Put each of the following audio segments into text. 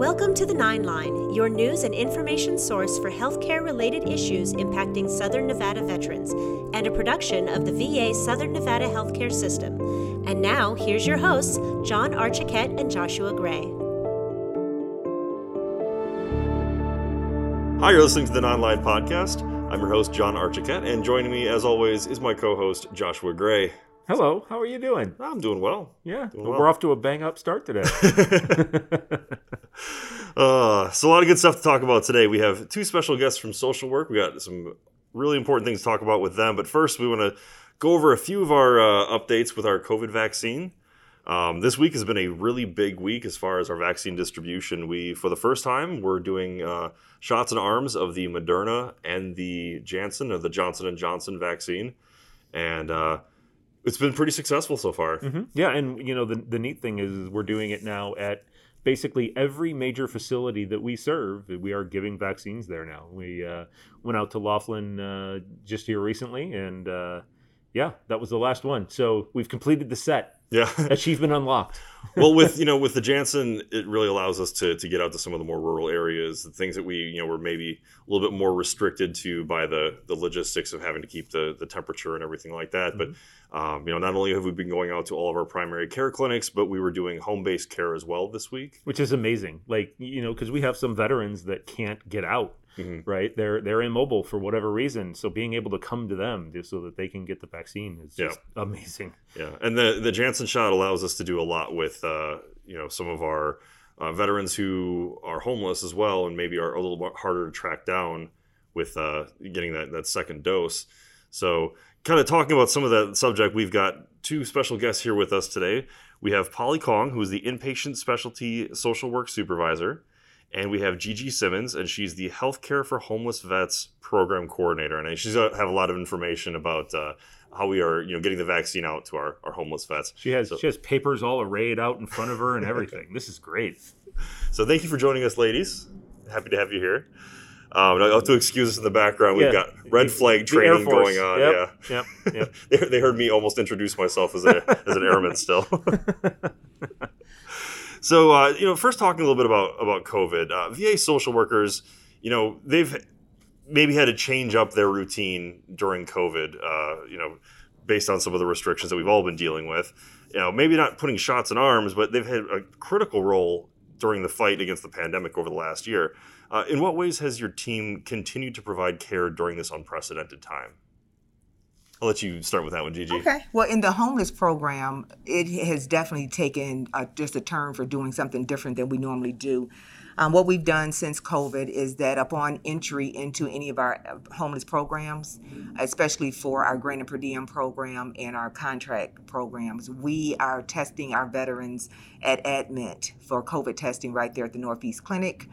Welcome to the Nine Line, your news and information source for healthcare related issues impacting Southern Nevada veterans, and a production of the VA Southern Nevada Healthcare System. And now, here's your hosts, John Archiquette and Joshua Gray. Hi, you're listening to the Nine Line Podcast. I'm your host, John Archiquette, and joining me, as always, is my co host, Joshua Gray. Hello, how are you doing? I'm doing well. Yeah, Doing we're off to a bang up start today. Uh, so, a lot of good stuff to talk about today. We have two special guests from social work. We got some really important things to talk about with them. But first, we want to go over a few of our uh, updates with our COVID vaccine. Um, this week has been a really big week as far as our vaccine distribution. We, for the first time, we're doing uh, shots and arms of the Moderna and the Janssen or the Johnson and Johnson vaccine, and uh, it's been pretty successful so far. Mhm. Yeah, and you know the the neat thing is we're doing it now at basically every major facility that we serve. We are giving vaccines there now. We uh, went out to Laughlin uh, just here recently, and uh, yeah, that was the last one. So we've completed the set. Yeah. Achievement unlocked. well, with you know, with the Janssen, it really allows us to to get out to some of the more rural areas, the things that we you know were maybe a little bit more restricted to by the the logistics of having to keep the the temperature and everything like that. But um, you know, not only have we been going out to all of our primary care clinics, but we were doing home based care as well this week. which is amazing. Like you know, because we have some veterans that can't get out, Mhm. right? They're they're immobile for whatever reason. So being able to come to them just so that they can get the vaccine is just amazing. Yeah, and the the Janssen shot allows us to do a lot with uh, you know some of our uh, veterans who are homeless as well, and maybe are a little bit harder to track down with uh, getting that that second dose. So, kind of talking about some of that subject, we've got two special guests here with us today. We have Polly Kong, who is the inpatient specialty social work supervisor, and we have Gigi Simmons, and she's the healthcare for homeless vets program coordinator. And she's to have a lot of information about uh, how we are, you know, getting the vaccine out to our, our homeless vets. She has So- she has papers all arrayed out in front of her and everything. this is great. So thank you for joining us, ladies. Happy to have you here. Um, I'll have to excuse us in the background. We've Yeah. got red flag training going on. Yep, Yeah, Yep. Yep. they, they heard me almost introduce myself as, a, as an airman still. so, uh, you know, first talking a little bit about about COVID. Uh, VA social workers, you know, they've maybe had to change up their routine during COVID. Uh, you know, based on some of the restrictions that we've all been dealing with. You know, maybe not putting shots in arms, but they've had a critical role during the fight against the pandemic over the last year. Uh, in what ways has your team continued to provide care during this unprecedented time? I'll let you start with that one, Gigi. Okay. Well, in the homeless program, it has definitely taken just a turn for doing something different than we normally do. Um, what we've done since COVID is that upon entry into any of our uh, homeless programs, especially for our grant and per diem program and our contract programs, we are testing our veterans at admit for COVID testing right there at the Northeast Clinic.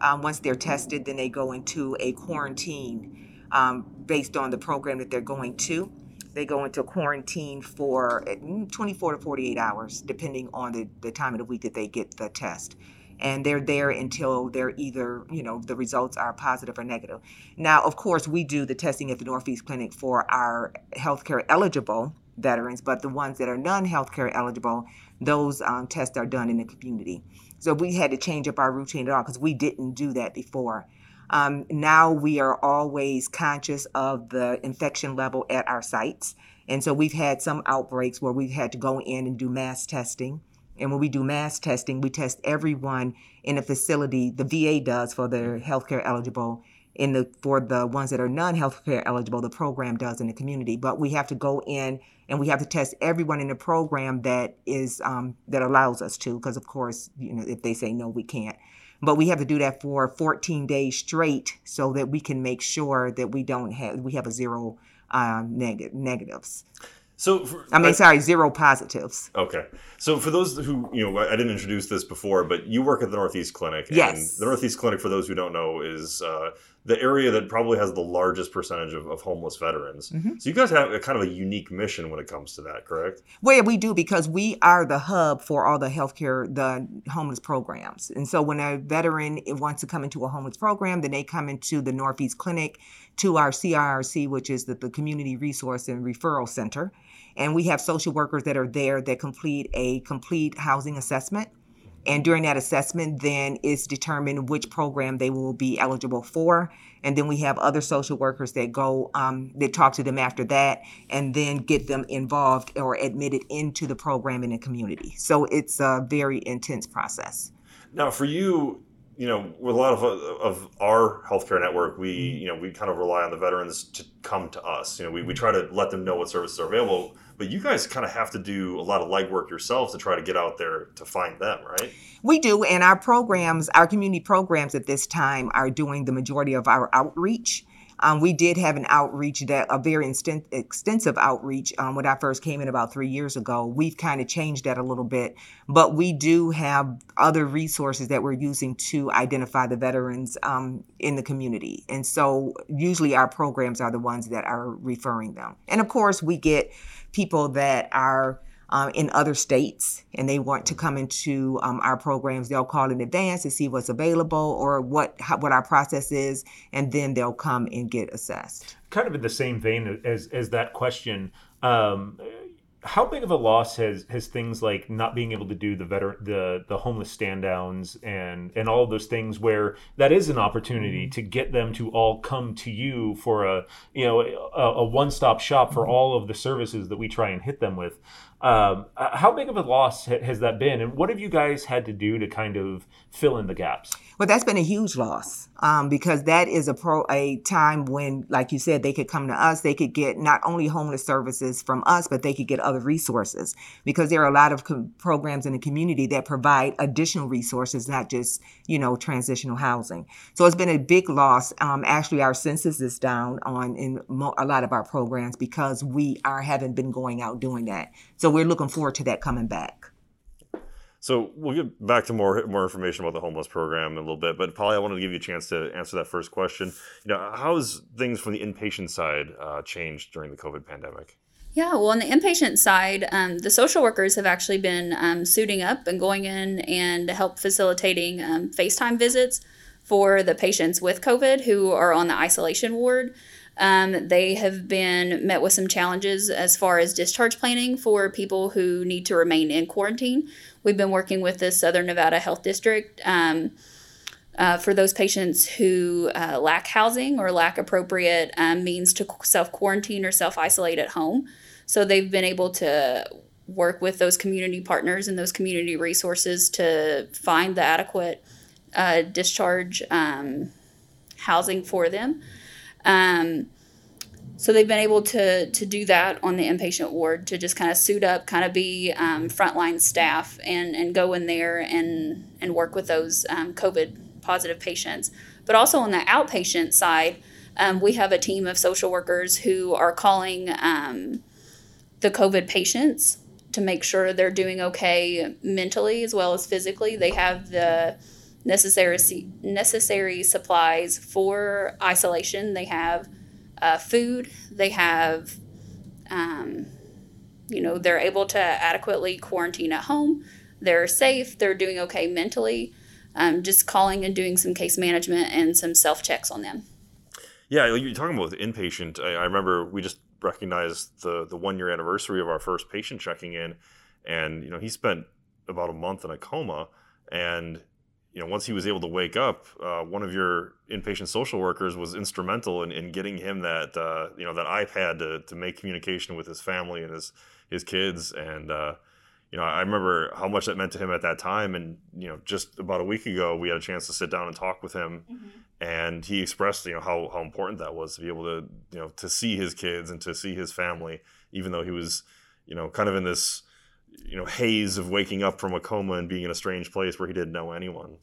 Um, once they're tested, then they go into a quarantine um, based on the program that they're going to. They go into quarantine for uh, 24 to 48 hours, depending on the, the time of the week that they get the test. And they're there until they're either, you know, the results are positive or negative. Now, of course, we do the testing at the Northeast Clinic for our healthcare eligible veterans, but the ones that are non healthcare eligible, those um, tests are done in the community. So we had to change up our routine at all because we didn't do that before. Um, now we are always conscious of the infection level at our sites. And so we've had some outbreaks where we've had to go in and do mass testing. And when we do mass testing, we test everyone in a facility, the VA does for the healthcare eligible. In the for the ones that are non-healthcare eligible, the program does in the community. But we have to go in and we have to test everyone in the program that is um, that allows us to, because of course, you know, if they say no, we can't but we have to do that for 14 days straight so that we can make sure that we don't have we have a zero um, neg- negatives So, for, i mean uh, sorry zero positives Okay. So for those who, you know, I I didn't introduce this before, but you work at the Northeast Clinic. And Yes. the Northeast Clinic, for those who don't know, is uh, the area that probably has the largest percentage of, of homeless veterans. Mhm. So you guys have a kind of a unique mission when it comes to that, correct? Well, yeah, we do because we are the hub for all the healthcare, the homeless programs. And so when a veteran wants to come into a homeless program, then they come into the Northeast Clinic to our CRRC, which is the, the Community Resource and Referral Center. And we have social workers that are there that complete a complete housing assessment. And during that assessment, then it's determined which program they will be eligible for. And then we have other social workers that go, um, that talk to them after that, and then get them involved or admitted into the program in the community. So it's a very intense process. Now, for you, you know, with a lot of of our healthcare network, we you know we kind of rely on the veterans to come to us. You know, we, we try to let them know what services are available, but you guys kind of have to do a lot of legwork yourselves to try to get out there to find them, right? We do, and our programs, our community programs at this time, are doing the majority of our outreach. Um, we did have an outreach that a very instant, extensive outreach um, when I first came in about three years ago. We've kind of changed that a little bit, but we do have other resources that we're using to identify the veterans um, in the community. And so usually our programs are the ones that are referring them. And of course, we get people that are um, in other states and they want to come into um, our programs, they'll call in advance to see what's available or what how, what our process is, and then they'll come and get assessed. Kind of in the same vein as as that question. Um, how big of a loss has has things like not being able to do the veteran the the homeless stand downs and and all of those things where that is an opportunity mm-hmm. to get them to all come to you for a you know a, a one stop shop for mm-hmm. all of the services that we try and hit them with um, how big of a loss has that been, and what have you guys had to do to kind of fill in the gaps? Well, that's been a huge loss um, because that is a pro a time when, like you said, they could come to us. They could get not only homeless services from us, but they could get other resources because there are a lot of com- programs in the community that provide additional resources, not just you know transitional housing. So it's been a big loss. Um, actually, our census is down on in mo- a lot of our programs because we are haven't been going out doing that. So we're looking forward to that coming back. So we'll get back to more more information about the homeless program in a little bit. But Polly, I wanted to give you a chance to answer that first question. You know, how has things from the inpatient side uh, changed during the COVID pandemic? Yeah, well, on the inpatient side, um, the social workers have actually been um, suiting up and going in and help facilitating um, FaceTime visits for the patients with COVID who are on the isolation ward. Um, they have been met with some challenges as far as discharge planning for people who need to remain in quarantine. We've been working with the Southern Nevada Health District um, uh, for those patients who uh, lack housing or lack appropriate um, means to self quarantine or self isolate at home. So they've been able to work with those community partners and those community resources to find the adequate uh, discharge um, housing for them. Um, so they've been able to to do that on the inpatient ward to just kind of suit up, kind of be um, frontline staff and and go in there and and work with those um, COVID positive patients. But also on the outpatient side, um, we have a team of social workers who are calling um, the COVID patients to make sure they're doing okay mentally as well as physically. They have the necessary necessary supplies for isolation. They have uh, food. They have, um, you know, they're able to adequately quarantine at home. They're safe. They're doing okay mentally. Um, just calling and doing some case management and some self checks on them. Yeah, you're talking about inpatient. I, I remember we just recognized the the one year anniversary of our first patient checking in, and you know he spent about a month in a coma, and you know, once he was able to wake up, uh, one of your inpatient social workers was instrumental in, in getting him that, uh, you know, that iPad to, to make communication with his family and his, his kids. And, uh, you know, I remember how much that meant to him at that time. And, you know, just about a week ago, we had a chance to sit down and talk with him. Mm-hmm. And he expressed, you know, how, how important that was to be able to, you know, to see his kids and to see his family, even though he was, you know, kind of in this, you know haze of waking up from a coma and being in a strange place where he didn't know anyone.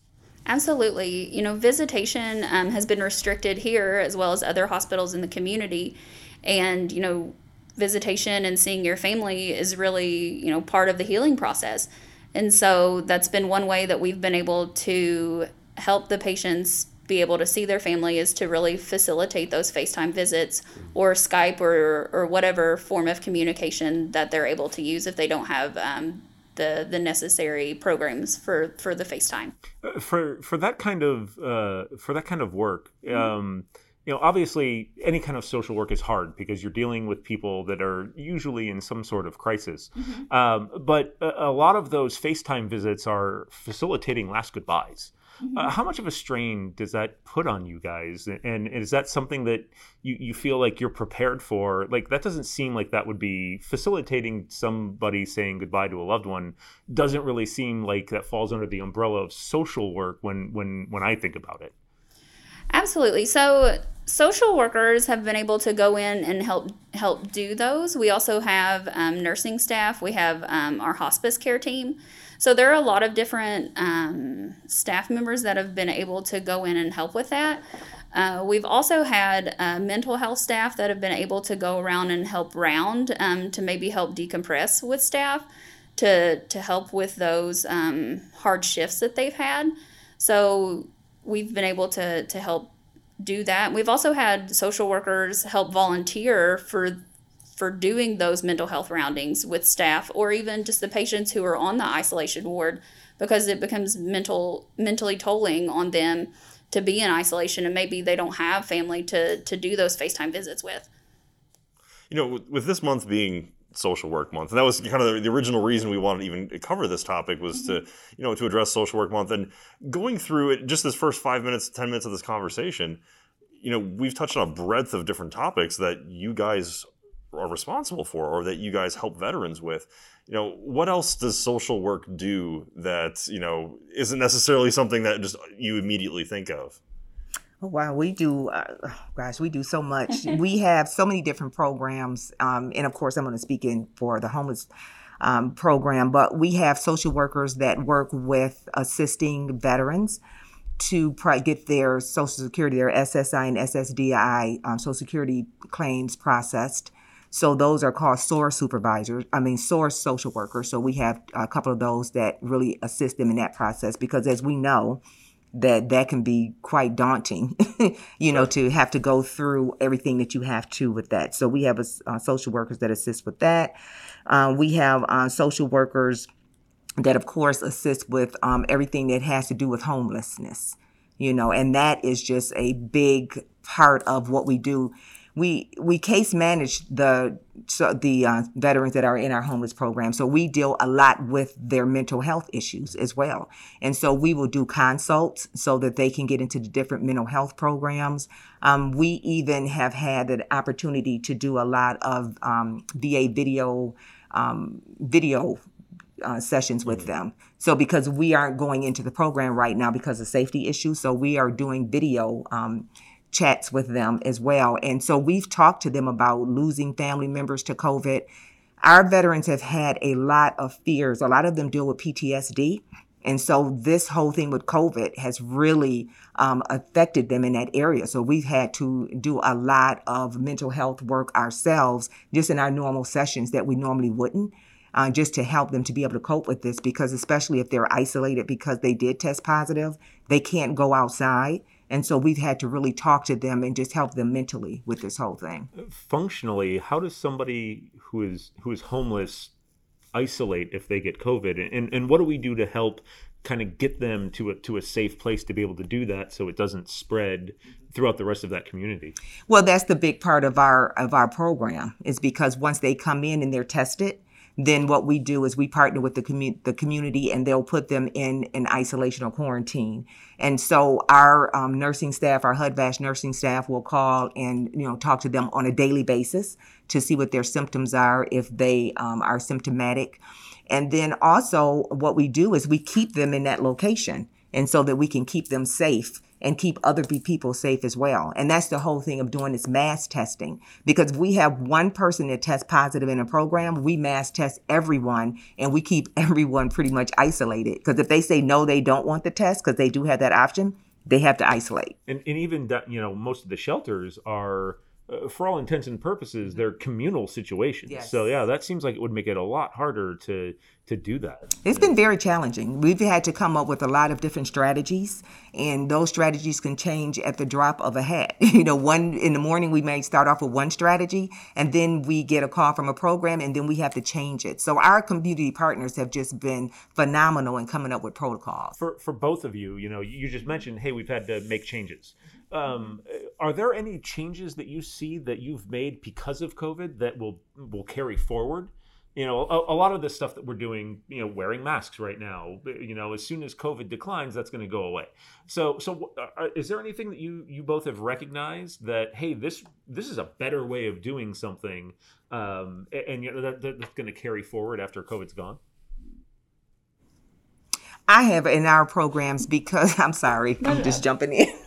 Absolutely. You know, visitation um, has been restricted here as well as other hospitals in the community. And, you know, visitation and seeing your family is really, you know, part of the healing process. And so that's been one way that we've been able to help the patients be able to see their family is to really facilitate those FaceTime visits or Skype or, or whatever form of communication that they're able to use if they don't have um, the the necessary programs for for the FaceTime. Uh, for for that kind of uh, for that kind of work, mm-hmm. um, you know, obviously, any kind of social work is hard because you're dealing with people that are usually in some sort of crisis. Mm-hmm. Um, but a, a, lot of those FaceTime visits are facilitating last goodbyes. Mm-hmm. Uh, how much of a strain does that put on you guys? And is that something that you, you feel like you're prepared for? Like, that doesn't seem like that would be facilitating somebody saying goodbye to a loved one, doesn't really seem like that falls under the umbrella of social work when, when, when I think about it. Absolutely. So social workers have been able to go in and help help do those. We also have um, nursing staff. We have um, our hospice care team. So there are a lot of different um, staff members that have been able to go in and help with that. Uh, we've also had uh, mental health staff that have been able to go around and help round um, to maybe help decompress with staff to to help with those um, hard shifts that they've had. So we've been able to to help do that. We've also had social workers help volunteer for for doing those mental health roundings with staff or even just the patients who are on the isolation ward because it becomes mental mentally tolling on them to be in isolation and maybe they don't have family to to do those FaceTime visits with. You know, with this month being social work month and that was kind of the, original reason we wanted to even cover this topic was mm-hmm. to you know to address social work month and going through it just this first five minutes ten minutes of this conversation you know we've touched on a breadth of different topics that you guys are responsible for or that you guys help veterans with you know what else does social work do that you know isn't necessarily something that just you immediately think of Oh, wow, we do, uh, gosh, we do so much. we have so many different programs. Um, and of course, I'm going to speak in for the homeless um, program, but we have social workers that work with assisting veterans to get their Social Security, their SSI and SSDI um, Social Security claims processed. So those are called SOAR supervisors, I mean, SOAR social workers. So we have a couple of those that really assist them in that process because as we know, that that can be quite daunting, you know, to have to go through everything that you have to with that. So we have a, uh, social workers that assist with that. Uh, we have uh, social workers that, of course, assist with um, everything that has to do with homelessness, you know, and that is just a big part of what we do we we case manage the so the uh, veterans that are in our homeless program. So we deal a lot with their mental health issues as well. And so we will do consults so that they can get into the different mental health programs. Um, we even have had an opportunity to do a lot of um, VA video um, video uh, sessions with mm-hmm. them. So because we aren't going into the program right now because of safety issues, so we are doing video um, chats with them as well. And so we've talked to them about losing family members to COVID. Our veterans have had a lot of fears. A lot of them deal with PTSD. And so this whole thing with COVID has really um, affected them in that area. So we've had to do a lot of mental health work ourselves just in our normal sessions that we normally wouldn't. Uh, just to help them to be able to cope with this because especially if they're isolated because they did test positive they can't go outside and so we've had to really talk to them and just help them mentally with this whole thing. Functionally, how does somebody who is who is homeless isolate if they get COVID? And and what do we do to help kind of get them to a to a safe place to be able to do that so it doesn't spread throughout the rest of that community? Well, that's the big part of our of our program is because once they come in and they're tested, then what we do is we partner with the, commu- the community and they'll put them in an isolation or quarantine. And so our um, nursing staff, our HUD-VASH nursing staff will call and, you know, talk to them on a daily basis to see what their symptoms are, if they um, are symptomatic. And then also what we do is we keep them in that location and so that we can keep them safe and keep other people safe as well. And that's the whole thing of doing this mass testing. Because if we have one person that tests positive in a program, we mass test everyone and we keep everyone pretty much isolated. Because if they say no, they don't want the test because they do have that option, they have to isolate. And, and even that, you know, most of the shelters are uh, for all intents and purposes, they're communal situations. Yes. So yeah, that seems like it would make it a lot harder to to do that. It's been very challenging. We've had to come up with a lot of different strategies, and those strategies can change at the drop of a hat. you know, one in the morning we may start off with one strategy, and then we get a call from a program, and then we have to change it. So our community partners have just been phenomenal in coming up with protocols. For for both of you, you know, you just mentioned, hey, we've had to make changes um, are there any changes that you see that you've made because of COVID that will will carry forward? You know, a, a lot of the stuff that we're doing, you know, wearing masks right now. You know, as soon as COVID declines, that's going to go away. So, so uh, is there anything that you you both have recognized that hey, this this is a better way of doing something, um, and you know, that, that's going to carry forward after COVID's gone? I have in our programs because I'm sorry, I'm just jumping in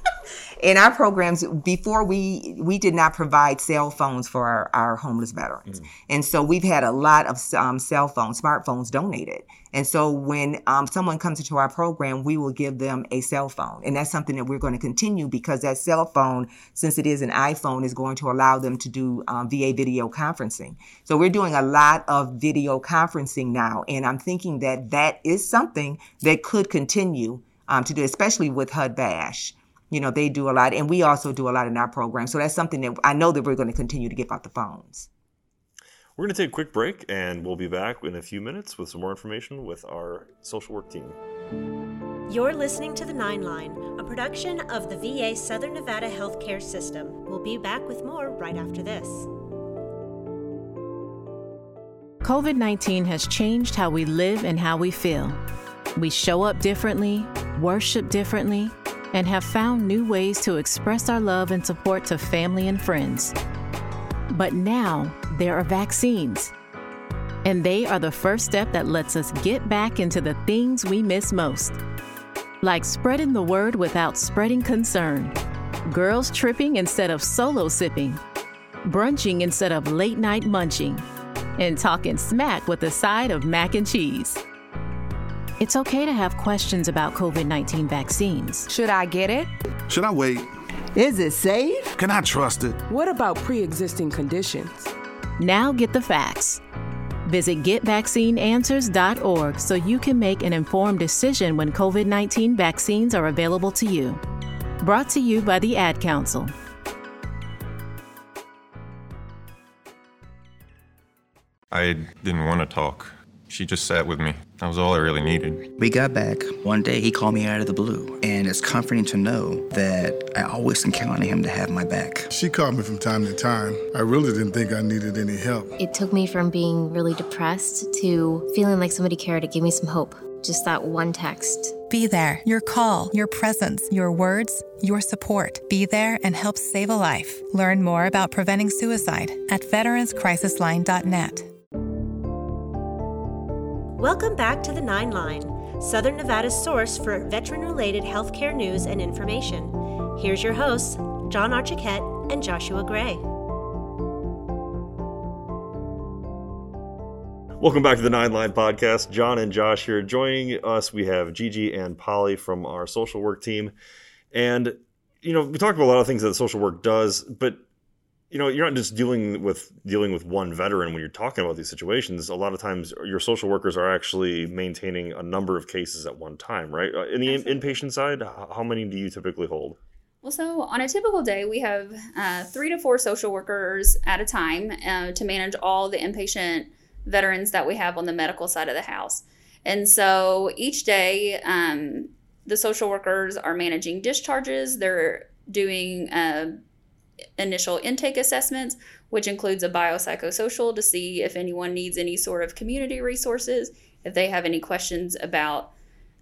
in our programs before we we did not provide cell phones for our, our homeless veterans. Mm. and so we've had a lot of um, cell phones smartphones donated. And so when um, someone comes into our program we will give them a cell phone. And that's something that we're going to continue because that cell phone since it is an iphone is going to allow them to do um, va video conferencing. So we're doing a lot of video conferencing now. And i'm thinking that that is something that could continue um, to do especially with HUD-VASH you know, they do a lot, and we also do a lot in our program. So that's something that I know that we're going to continue to give out the phones. We're going to take a quick break, and we'll be back in a few minutes with some more information with our social work team. You're listening to The Nine Line, a production of the VA Southern Nevada Healthcare System. We'll be back with more right after this. COVID 19 has changed how we live and how we feel. We show up differently, worship differently, and have found new ways to express our love and support to family and friends. But now there are vaccines, and they are the first step that lets us get back into the things we miss most. Like spreading the word without spreading concern, girls tripping instead of solo sipping, brunching instead of late night munching, and talking smack with a side of mac and cheese. It's okay to have questions about COVID 19 vaccines. Should I get it? Should I wait? Is it safe? Can I trust it? What about pre existing conditions? Now get the facts. Visit getvaccineanswers.org so you can make an informed decision when COVID 19 vaccines are available to you. Brought to you by the Ad Council. I didn't want to talk. She just sat with me. That was all I really needed. We got back. One day he called me out of the blue, and it's comforting to know that I always can count on him to have my back. She called me from time to time. I really didn't think I needed any help. It took me from being really depressed to feeling like somebody cared to give me some hope. Just that one text. Be there. Your call, your presence, your words, your support. Be there and help save a life. Learn more about preventing suicide at veteranscrisisline.net. Welcome back to the Nine Line, Southern Nevada's source for veteran related healthcare news and information. Here's your hosts, John Archiquette and Joshua Gray. Welcome back to the Nine Line Podcast. John and Josh here. Joining us, we have Gigi and Polly from our social work team. And, you know, we talked about a lot of things that social work does, but you know you're not just dealing with dealing with one veteran when you're talking about these situations. A lot of times your social workers are actually maintaining a number of cases at one time right? Uh, in the in- inpatient side how many do you typically hold? Well so on a typical day we have uh, three to four social workers at a time uh, to manage all the inpatient veterans that we have on the medical side of the house. And so each day um, the social workers are managing discharges. They're doing uh, initial intake assessments, which includes a biopsychosocial to see if anyone needs any sort of community resources, if they have any questions about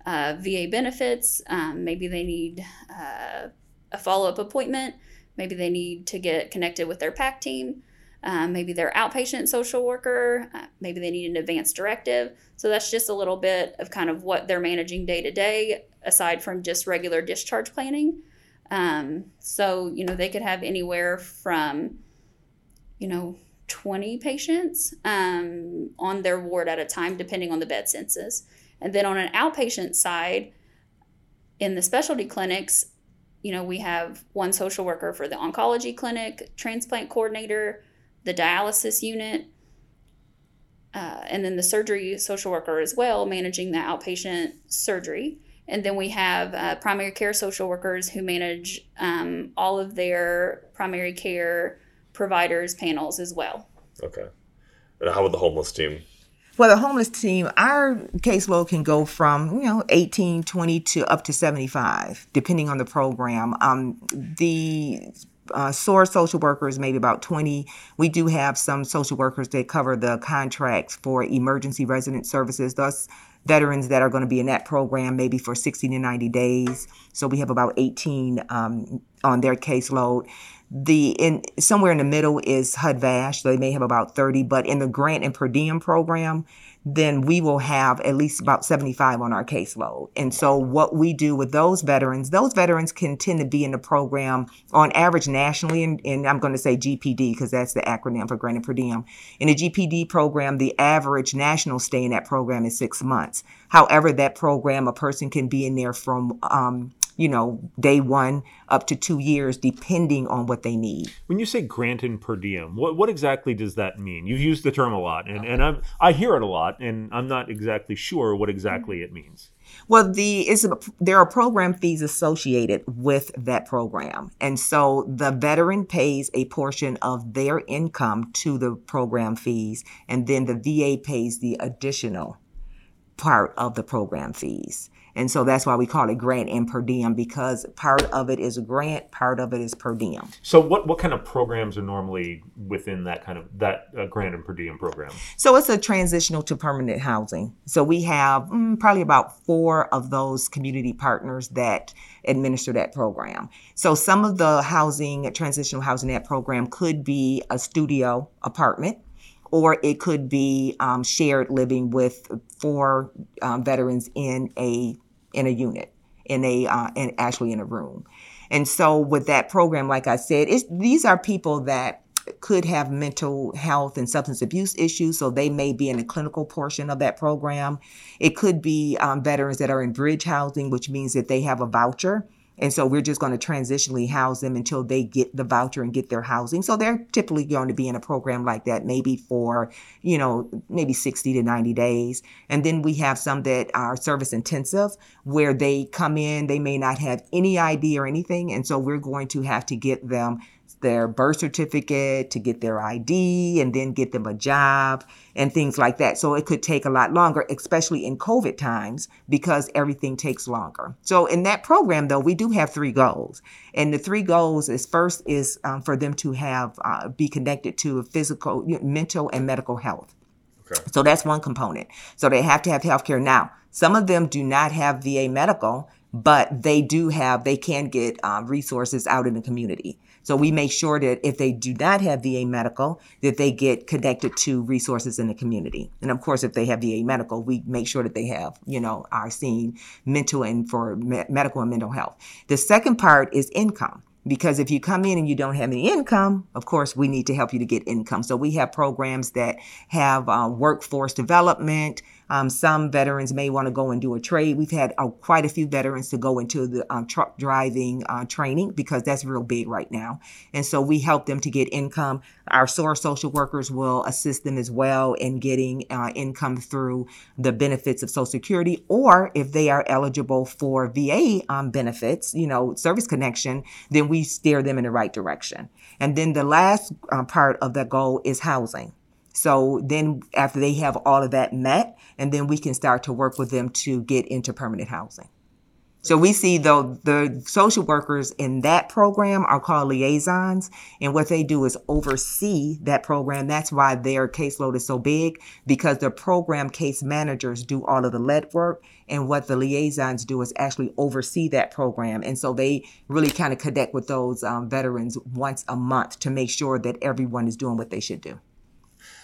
uh, VA benefits, um, maybe they need uh, a follow up appointment, maybe they need to get connected with their PACT team. Um, maybe their outpatient social worker, uh, maybe they need an advanced directive. So that's just a little bit of kind of what they're managing day to day, aside from just regular discharge planning. Um, so, you know, they could have anywhere from, you know, 20 patients um, on their ward at a time, depending on the bed census. And then on an outpatient side, in the specialty clinics, you know, we have one social worker for the oncology clinic, transplant coordinator, the dialysis unit, uh, and then the surgery social worker as well, managing the outpatient surgery. And then we have uh, primary care social workers who manage um, all of their primary care providers panels as well. Okay. And how about the homeless team? Well, the homeless team, our caseload can go from, you know, 18, 20 to up to 75, depending on the program. Um, the uh, SOAR social workers, maybe about 20. We do have some social workers that cover the contracts for emergency resident services. Thus, veterans that are going to be in that program maybe for 60 to 90 days. So we have about 18 um, on their caseload. The in somewhere in the middle is HUD VASH. They may have about 30, but in the grant and per diem program, then we will have at least about 75 on our caseload. And so what we do with those veterans, those veterans can tend to be in the program on average nationally, and, and I'm going to say GPD because that's the acronym for grant and per diem. In the GPD program, the average national stay in that program is six months. However, that program, a person can be in there from um, you know, day one up to two years, depending on what they need. When you say grant and per diem, what, what exactly does that mean? You've used the term a lot, and, and I'm, I hear it a lot, and I'm not exactly sure what exactly it means. Well, the it's a, there are program fees associated with that program, and so the veteran pays a portion of their income to the program fees, and then the VA pays the additional part of the program fees. And so that's why we call it grant and per diem because part of it is a grant, part of it is per diem. So what, what kind of programs are normally within that kind of that uh, grant and per diem program? So it's a transitional to permanent housing. So we have mm, probably about four of those community partners that administer that program. So some of the housing, transitional housing that program could be a studio apartment or it could be um, shared living with four um, veterans in a in a unit, in a uh, in actually in a room. And so with that program, like I said, these are people that could have mental health and substance abuse issues, so they may be in the clinical portion of that program. It could be um, veterans that are in bridge housing, which means that they have a voucher and so we're just going to transitionally house them until they get the voucher and get their housing. So they're typically going to be in a program like that, maybe for, you know, maybe 60 to 90 days. And then we have some that are service intensive where they come in, they may not have any ID or anything. And so we're going to have to get them their birth certificate, to get their ID, and then get them a job and things like that. So it could take a lot longer, especially in COVID times, because everything takes longer. So in that program, though, we do have three goals, and the three goals is first is um, for them to have uh, be connected to physical, mental, and medical health. Okay. So that's one component. So they have to have health care. Now, some of them do not have VA medical, but they do have, they can get um, resources out in the community. So we make sure that if they do not have VA medical, that they get connected to resources in the community. And of course, if they have VA medical, we make sure that they have, you know, are seen mental and for me- medical and mental health. The second part is income. Because if you come in and you don't have any income, of course, we need to help you to get income. So we have programs that have uh, workforce development, um, some veterans may want to go and do a trade. We've had uh, quite a few veterans to go into the um, truck driving uh, training because that's real big right now. And so we help them to get income. Our SOAR social workers will assist them as well in getting uh, income through the benefits of Social Security, or if they are eligible for VA um, benefits, you know, service connection, then we steer them in the right direction. And then the last uh, part of the goal is housing. So then after they have all of that met, and then we can start to work with them to get into permanent housing. So we see though the social workers in that program are called liaisons, and what they do is oversee that program. That's why their caseload is so big because the program case managers do all of the lead work, and what the liaisons do is actually oversee that program. And so they really kind of connect with those um, veterans once a month to make sure that everyone is doing what they should do.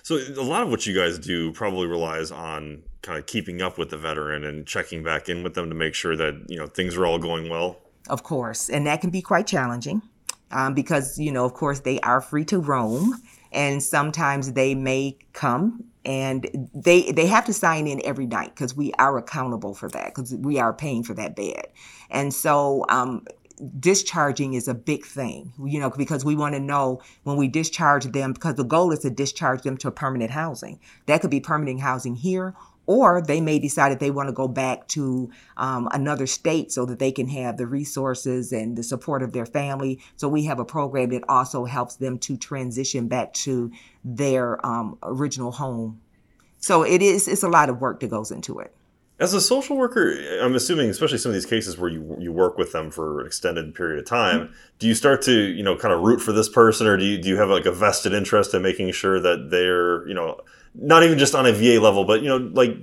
So a lot of what you guys do probably relies on kind of keeping up with the veteran and checking back in with them to make sure that you know things are all going well. Of course, and that can be quite challenging um, because you know, of course, they are free to roam, and sometimes they may come and they they have to sign in every night because we are accountable for that because we are paying for that bed and so um, discharging is a big thing, you know, because we want to know when we discharge them, because the goal is to discharge them to permanent housing. That could be permanent housing here, or they may decide that they want to go back to um, another state so that they can have the resources and the support of their family. So we have a program that also helps them to transition back to their um, original home So it is it's a lot of work that goes into it. As a social worker, I'm assuming, especially some of these cases where you you work with them for an extended period of time, mm-hmm. do you start to you know kind of root for this person, or do you do you have like a vested interest in making sure that they're you know not even just on a VA level, but you know like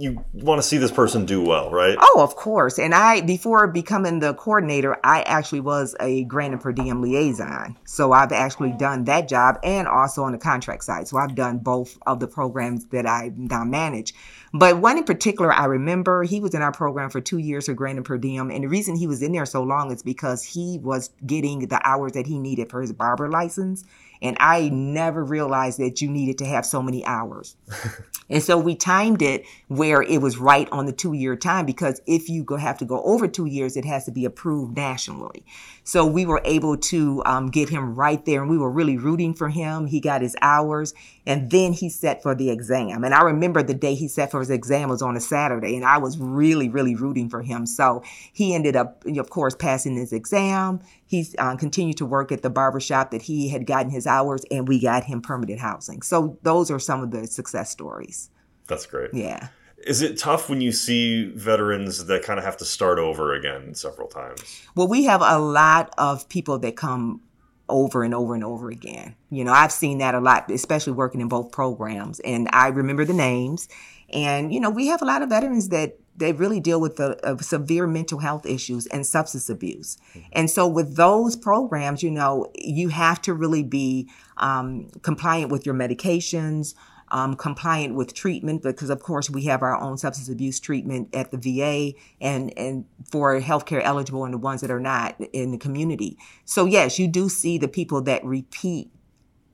you want to see this person do well, right? Oh, of course. And I, before becoming the coordinator, I actually was a grant and per diem liaison. So I've actually done that job and also on the contract side. So I've done both of the programs that I now manage. But one in particular, I remember he was in our program for two years for grant and per diem. And the reason he was in there so long is because he was getting the hours that he needed for his barber license. And I never realized that you needed to have so many hours. and so we timed it where it was right on the two year time because if you go have to go over two years, it has to be approved nationally. So we were able to um, get him right there, and we were really rooting for him. He got his hours, and then he set for the exam. And I remember the day he set for his exam was on a Saturday, and I was really, really rooting for him. So he ended up, of course, passing his exam. He uh, continued to work at the barbershop that he had gotten his hours, and we got him permanent housing. So those are some of the success stories. That's great. Yeah. Is it tough when you see veterans that kind of have to start over again several times? Well, we have a lot of people that come over and over and over again. You know, I've seen that a lot, especially working in both programs, and I remember the names. And you know, we have a lot of veterans that they really deal with the uh, severe mental health issues and substance abuse. Mm-hmm. And so, with those programs, you know, you have to really be um, compliant with your medications um, compliant with treatment because, of course, we have our own substance abuse treatment at the VA and, and for healthcare eligible and the ones that are not in the community. So, yes, you do see the people that repeat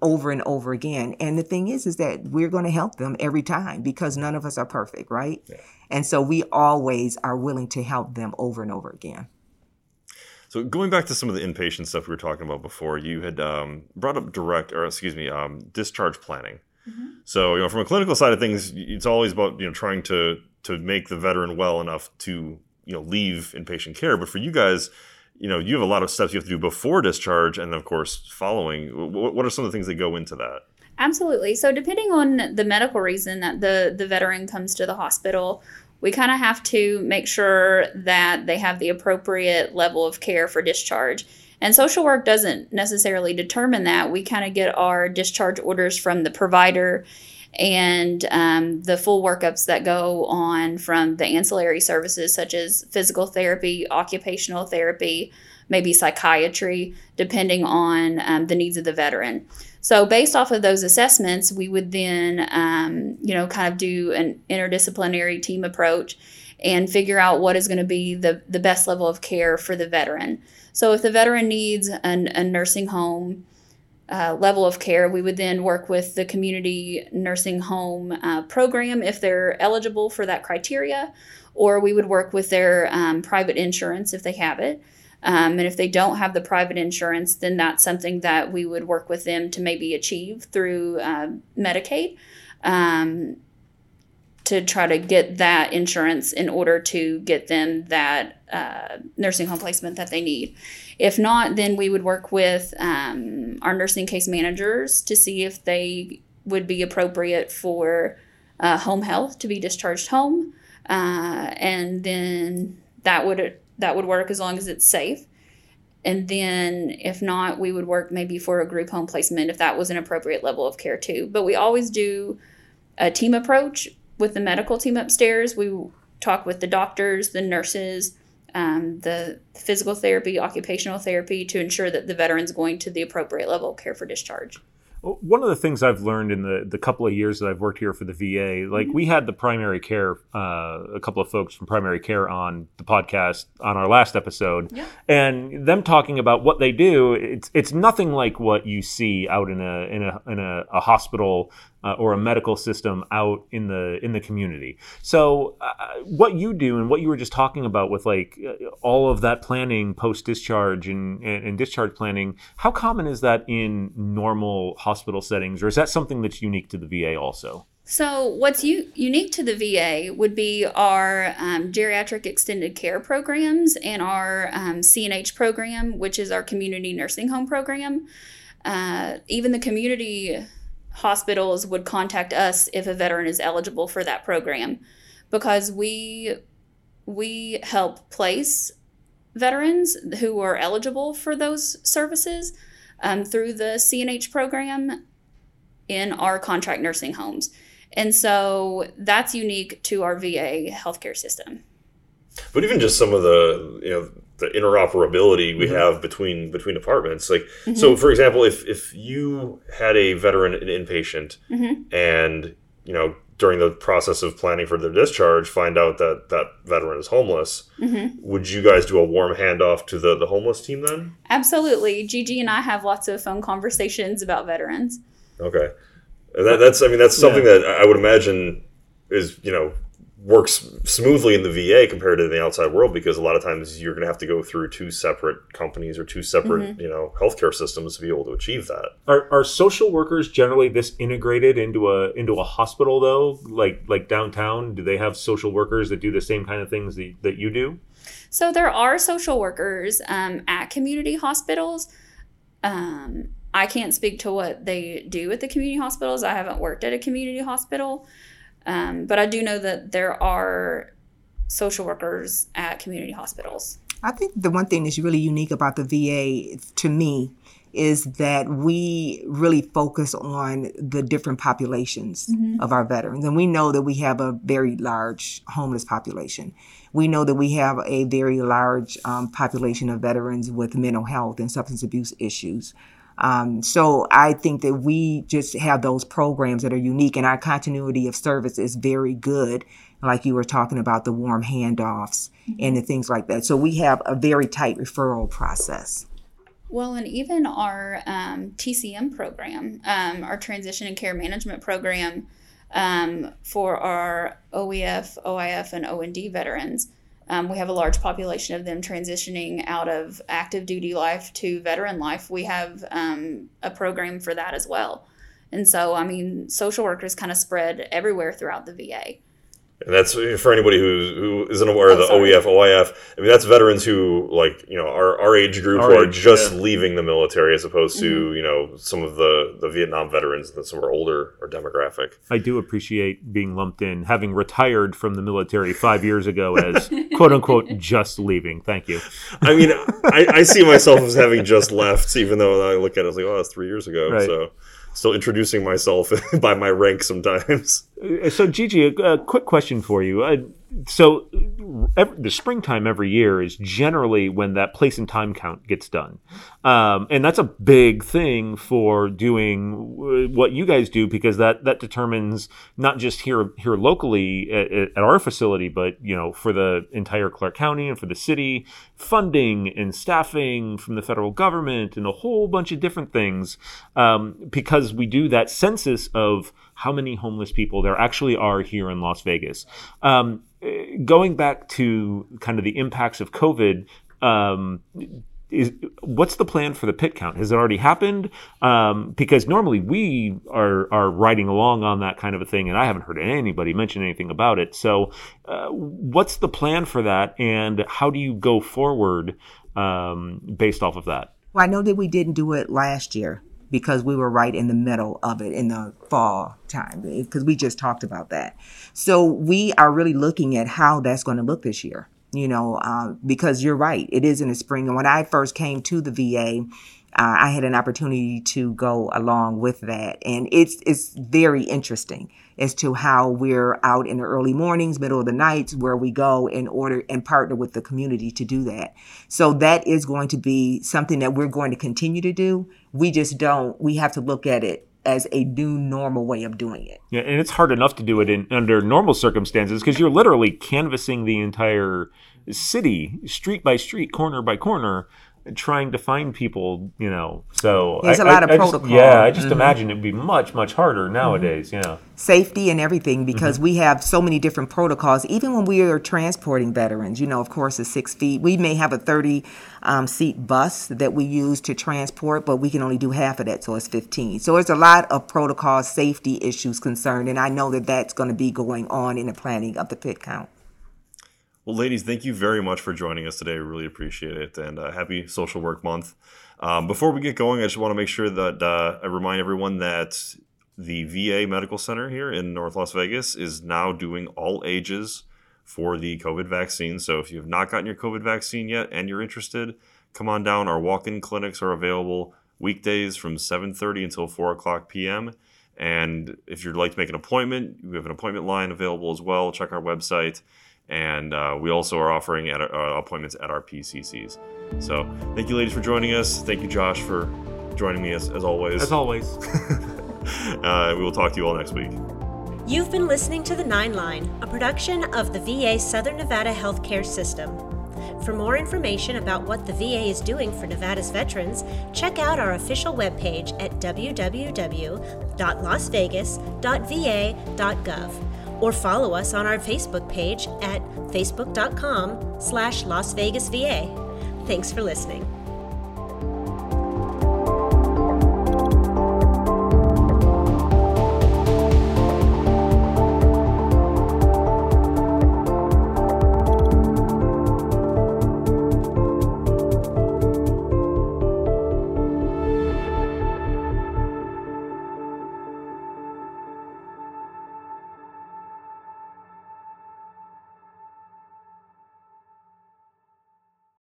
over and over again. And the thing is, is that we're going to help them every time because none of us are perfect, right? Yeah. And so we always are willing to help them over and over again. So going back to some of the inpatient stuff we were talking about before, you had um, brought up direct, or excuse me, um, discharge planning. Mm-hmm. So you know, from a clinical side of things, it's always about you know trying to to make the veteran well enough to you know leave inpatient care. But for you guys, you know, you have a lot of steps you have to do before discharge, and of course following. What, what are some of the things that go into that? Absolutely. So depending on the medical reason that the the veteran comes to the hospital, we kind of have to make sure that they have the appropriate level of care for discharge. And social work doesn't necessarily determine that. We kind of get our discharge orders from the provider and um, the full workups that go on from the ancillary services such as physical therapy, occupational therapy, maybe psychiatry, depending on um, the needs of the veteran. So, based off of those assessments, we would then, um, you know, kind of do an interdisciplinary team approach and figure out what is going to be the, the best level of care for the veteran. So if the veteran needs an, a nursing home uh, level of care, we would then work with the community nursing home uh, program if they're eligible for that criteria, or we would work with their um, private insurance if they have it. Um, and if they don't have the private insurance, then that's something that we would work with them to maybe achieve through uh, Medicaid. Um, to try to get that insurance in order to get them that uh, nursing home placement that they need. If not, then we would work with um, our nursing case managers to see if they would be appropriate for uh, home health to be discharged home, uh, and then that would that would work as long as it's safe. And then, if not, we would work maybe for a group home placement if that was an appropriate level of care too. But we always do a team approach with the medical team upstairs. We talk with the doctors, the nurses, um, the physical therapy, occupational therapy to ensure that the veteran's going to the appropriate level of care for discharge. One of the things I've learned in the, the couple of years that I've worked here for the VA, like we had the primary care, uh, a couple of folks from primary care on the podcast on our last episode, yeah. and them talking about what they do. It's it's nothing like what you see out in a in a in a, a hospital uh, or a medical system out in the in the community. So uh, what you do and what you were just talking about with like uh, all of that planning post discharge and, and, and discharge planning, how common is that in normal hospital settings, or is that something that's unique to the VA also? So, what's u- unique to the VA would be our um, geriatric extended care programs and our um, CNH program, which is our community nursing home program. Uh, even the community hospitals would contact us if a veteran is eligible for that program because we we help place veterans who are eligible for those services um, through the CNH program in our contract nursing homes. And so that's unique to our VA healthcare system. But even just some of the, you know, the interoperability we mm-hmm. have between between departments like mm-hmm. so for example if if you had a veteran an inpatient mm-hmm. and you know during the process of planning for their discharge find out that that veteran is homeless mm-hmm. would you guys do a warm handoff to the the homeless team then absolutely gigi and i have lots of phone conversations about veterans okay that, that's i mean that's something yeah. that i would imagine is you know works smoothly in the VA compared to the outside world because a lot of times you're going to have to go through two separate companies or two separate mm-hmm. you know healthcare systems to be able to achieve that. Are, are social workers generally this integrated into a into a hospital though? Like like downtown, do they have social workers that do the same kind of things that, that you do? So there are social workers um, at community hospitals. Um, I can't speak to what they do at the community hospitals. I haven't worked at a community hospital. Um, but I do know that there are social workers at community hospitals. I think the one thing that's really unique about the VA to me is that we really focus on the different populations mm-hmm. of our veterans. And we know that we have a very large homeless population. We know that we have a very large um, population of veterans with mental health and substance abuse issues. Um, so I think that we just have those programs that are unique, and our continuity of service is very good. Like you were talking about the warm handoffs mm-hmm. and the things like that. So we have a very tight referral process. Well, and even our um, TCM program, um, our transition and care management program um, for our OEF, OIF, and OND veterans, um, we have a large population of them transitioning out of active duty life to veteran life. We have um, a program for that as well. And so, I mean, social workers kind of spread everywhere throughout the VA. And that's for anybody who who isn't aware oh, of the. OEF, OIF. I mean, that's veterans who like you know our, our age group our who age, are just yeah. leaving the military, as opposed to mm-hmm. you know some of the the Vietnam veterans that some are older or demographic. I do appreciate being lumped in, having retired from the military five years ago as quote unquote just leaving. Thank you. I mean, I, I see myself as having just left, even though I look at it as like, oh, that's three years ago. Right. So still introducing myself by my rank sometimes. Uh, so, Gigi, a, a quick question for you. Uh, so, every, the springtime every year is generally when that point in time count gets done, um, and that's a big thing for doing what you guys do because that that determines not just here here locally at, at our facility, but you know for the entire Clark County and for the city, funding and staffing from the federal government and a whole bunch of different things um, because we do that census of how many homeless people there actually are here in Las Vegas. Um, going back to kind of the impacts of COVID, um, is what's the plan for the pit count? Has it already happened? Um, because normally we are are riding along on that kind of a thing, and I haven't heard anybody mention anything about it. So, uh, what's the plan for that, and how do you go forward um, based off of that? Well, I know that we didn't do it last year because we were right in the middle of it in the fall time because we just talked about that. So we are really looking at how that's going to look this year. You know, uh, because you're right, it is in the spring. And when I first came to the VA, uh, I had an opportunity to go along with that, and it's it's very interesting as to how we're out in the early mornings, middle of the nights, where we go in order and partner with the community to do that. So that is going to be something that we're going to continue to do. We just don't. We have to look at it as a new normal way of doing it. Yeah, and it's hard enough to do it in under normal circumstances because you're literally canvassing the entire city, street by street, corner by corner, trying to find people, you know. So there's I, a lot I, of I protocol. Just, yeah, I just mm-hmm. imagine it'd be much much harder nowadays. Mm-hmm. Yeah, safety and everything because mm-hmm. we have so many different protocols. Even when we are transporting veterans, you know, of course, it's six feet. We may have a thirty um, seat bus that we use to transport, but we can only do half of that, so it's fifteen. So there's a lot of protocol safety issues concerned, and I know that that's going to be going on in the planning of the pit count. Well, ladies, thank you very much for joining us today. Really appreciate it. And uh, happy Social Work Month. Um, before we get going, I just want to make sure that uh, I remind everyone that the VA Medical Center here in North Las Vegas is now doing all ages for the COVID vaccine. So if you have not gotten your COVID vaccine yet and you're interested, come on down. Our walk-in clinics are available weekdays from 7:30 until 4 o'clock p.m. And if you'd like to make an appointment, we have an appointment line available as well. Check our website. And uh, we also are offering at, uh, appointments at our PCCs. So thank you, ladies, for joining us. Thank you, Josh, for joining me as, as always. As always. uh, we will talk to you all next week. You've been listening to The Nine Line, a production of the VA Southern Nevada Healthcare System. For more information about what the VA is doing for Nevada's veterans, check out our official webpage at www.lasvegas.va.gov or follow us on our Facebook page at facebook.com slash Las Vegas VA. Thanks for listening.